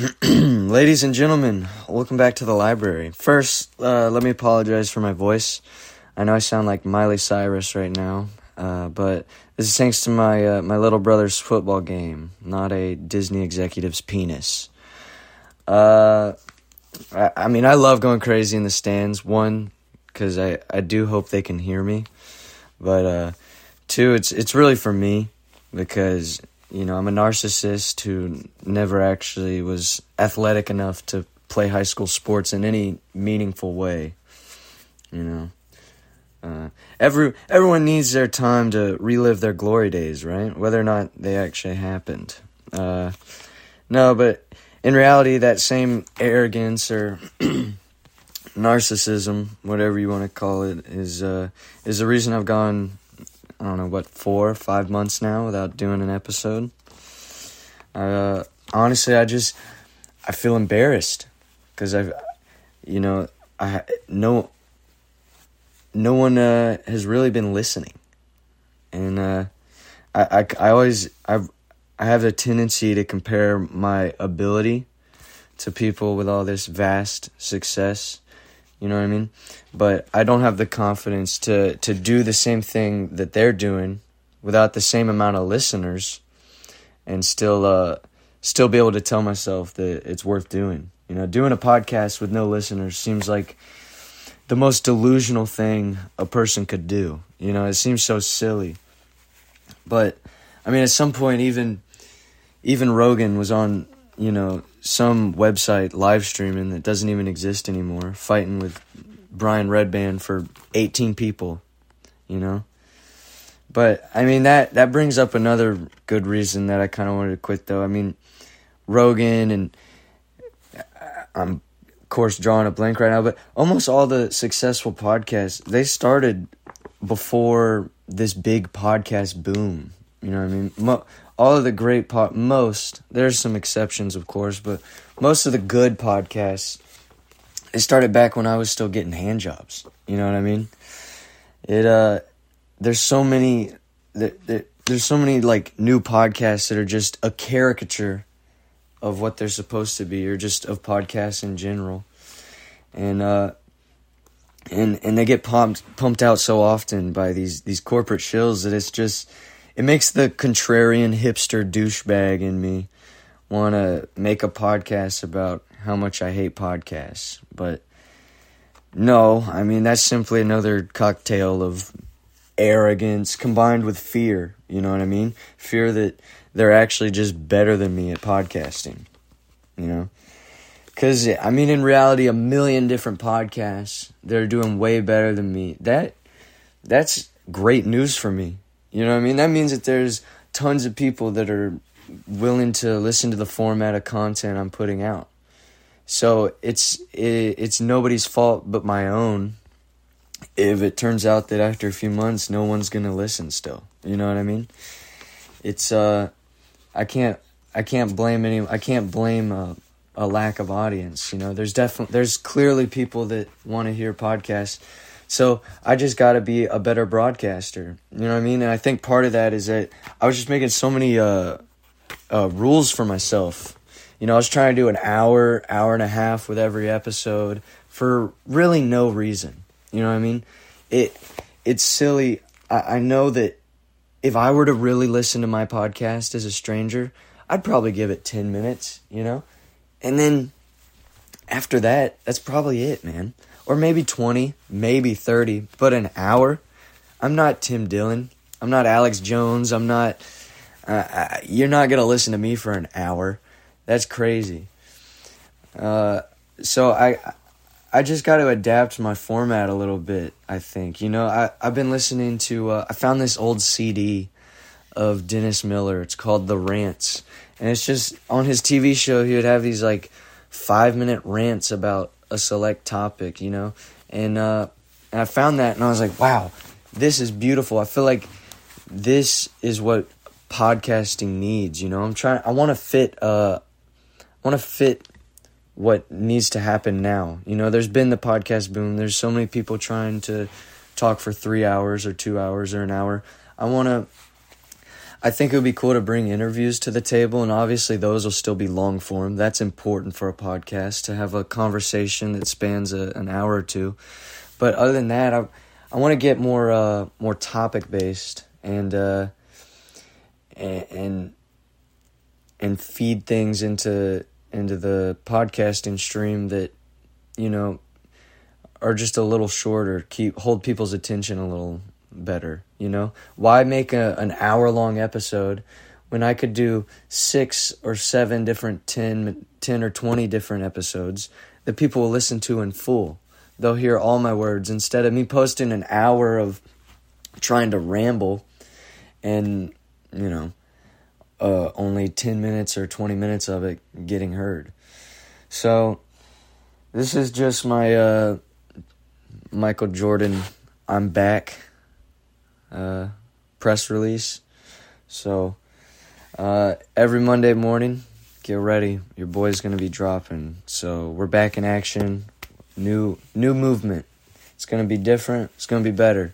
Ladies and gentlemen, welcome back to the library. First, uh, let me apologize for my voice. I know I sound like Miley Cyrus right now, uh, but this is thanks to my uh, my little brother's football game, not a Disney executive's penis. Uh, I, I mean, I love going crazy in the stands. One, because I, I do hope they can hear me, but uh, two, it's it's really for me because you know, I'm a narcissist who never actually was athletic enough to play high school sports in any meaningful way. You know, uh, every everyone needs their time to relive their glory days, right? Whether or not they actually happened. Uh, no, but in reality, that same arrogance or narcissism, whatever you want to call it, is uh, is the reason I've gone I don't know what four five months now without doing an episode. Uh, honestly, I just I feel embarrassed because I've you know I no no one uh, has really been listening, and uh, I, I I always I I have a tendency to compare my ability to people with all this vast success you know what I mean? But I don't have the confidence to to do the same thing that they're doing without the same amount of listeners and still uh still be able to tell myself that it's worth doing. You know, doing a podcast with no listeners seems like the most delusional thing a person could do. You know, it seems so silly. But I mean at some point even even Rogan was on, you know, some website live streaming that doesn't even exist anymore, fighting with Brian Redban for 18 people, you know? But I mean that that brings up another good reason that I kind of wanted to quit though. I mean Rogan and uh, I'm of course drawing a blank right now, but almost all the successful podcasts they started before this big podcast boom. You know what I mean? All of the great pod, most there's some exceptions of course, but most of the good podcasts they started back when I was still getting hand jobs. You know what I mean? It uh, there's so many there, there, there's so many like new podcasts that are just a caricature of what they're supposed to be, or just of podcasts in general, and uh, and and they get pumped pumped out so often by these these corporate shills that it's just it makes the contrarian hipster douchebag in me want to make a podcast about how much I hate podcasts. But no, I mean, that's simply another cocktail of arrogance combined with fear. You know what I mean? Fear that they're actually just better than me at podcasting. You know? Because, I mean, in reality, a million different podcasts, they're doing way better than me. That That's great news for me. You know what I mean? That means that there's tons of people that are willing to listen to the format of content I'm putting out. So it's it, it's nobody's fault but my own if it turns out that after a few months no one's going to listen still. You know what I mean? It's uh I can't I can't blame any I can't blame a, a lack of audience, you know. There's definitely there's clearly people that want to hear podcasts so I just got to be a better broadcaster. You know what I mean? And I think part of that is that I was just making so many uh, uh, rules for myself. You know, I was trying to do an hour, hour and a half with every episode for really no reason. You know what I mean? It it's silly. I, I know that if I were to really listen to my podcast as a stranger, I'd probably give it ten minutes. You know, and then after that, that's probably it, man or maybe 20, maybe 30, but an hour. I'm not Tim Dillon. I'm not Alex Jones. I'm not. Uh, uh, you're not gonna listen to me for an hour. That's crazy. Uh, so I, I just got to adapt my format a little bit. I think you know I I've been listening to. Uh, I found this old CD of Dennis Miller. It's called The Rants, and it's just on his TV show. He would have these like five minute rants about a select topic, you know? And, uh, and I found that and I was like, wow, this is beautiful. I feel like this is what podcasting needs, you know? I'm trying, I want to fit, uh, I want to fit what needs to happen now. You know, there's been the podcast boom. There's so many people trying to talk for three hours or two hours or an hour. I want to, I think it would be cool to bring interviews to the table, and obviously those will still be long form. That's important for a podcast to have a conversation that spans a, an hour or two. But other than that, I I want to get more uh, more topic based and uh, and and feed things into into the podcasting stream that you know are just a little shorter keep hold people's attention a little better you know? Why make a, an hour long episode when i could do six or seven different 10, 10 or 20 different episodes that people will listen to in full? They'll hear all my words instead of me posting an hour of trying to ramble and you know uh, only 10 minutes or 20 minutes of it getting heard. So this is just my uh, michael jordan i'm back uh, press release so uh, every monday morning get ready your boy's gonna be dropping so we're back in action new new movement. It's gonna be different. It's gonna be better.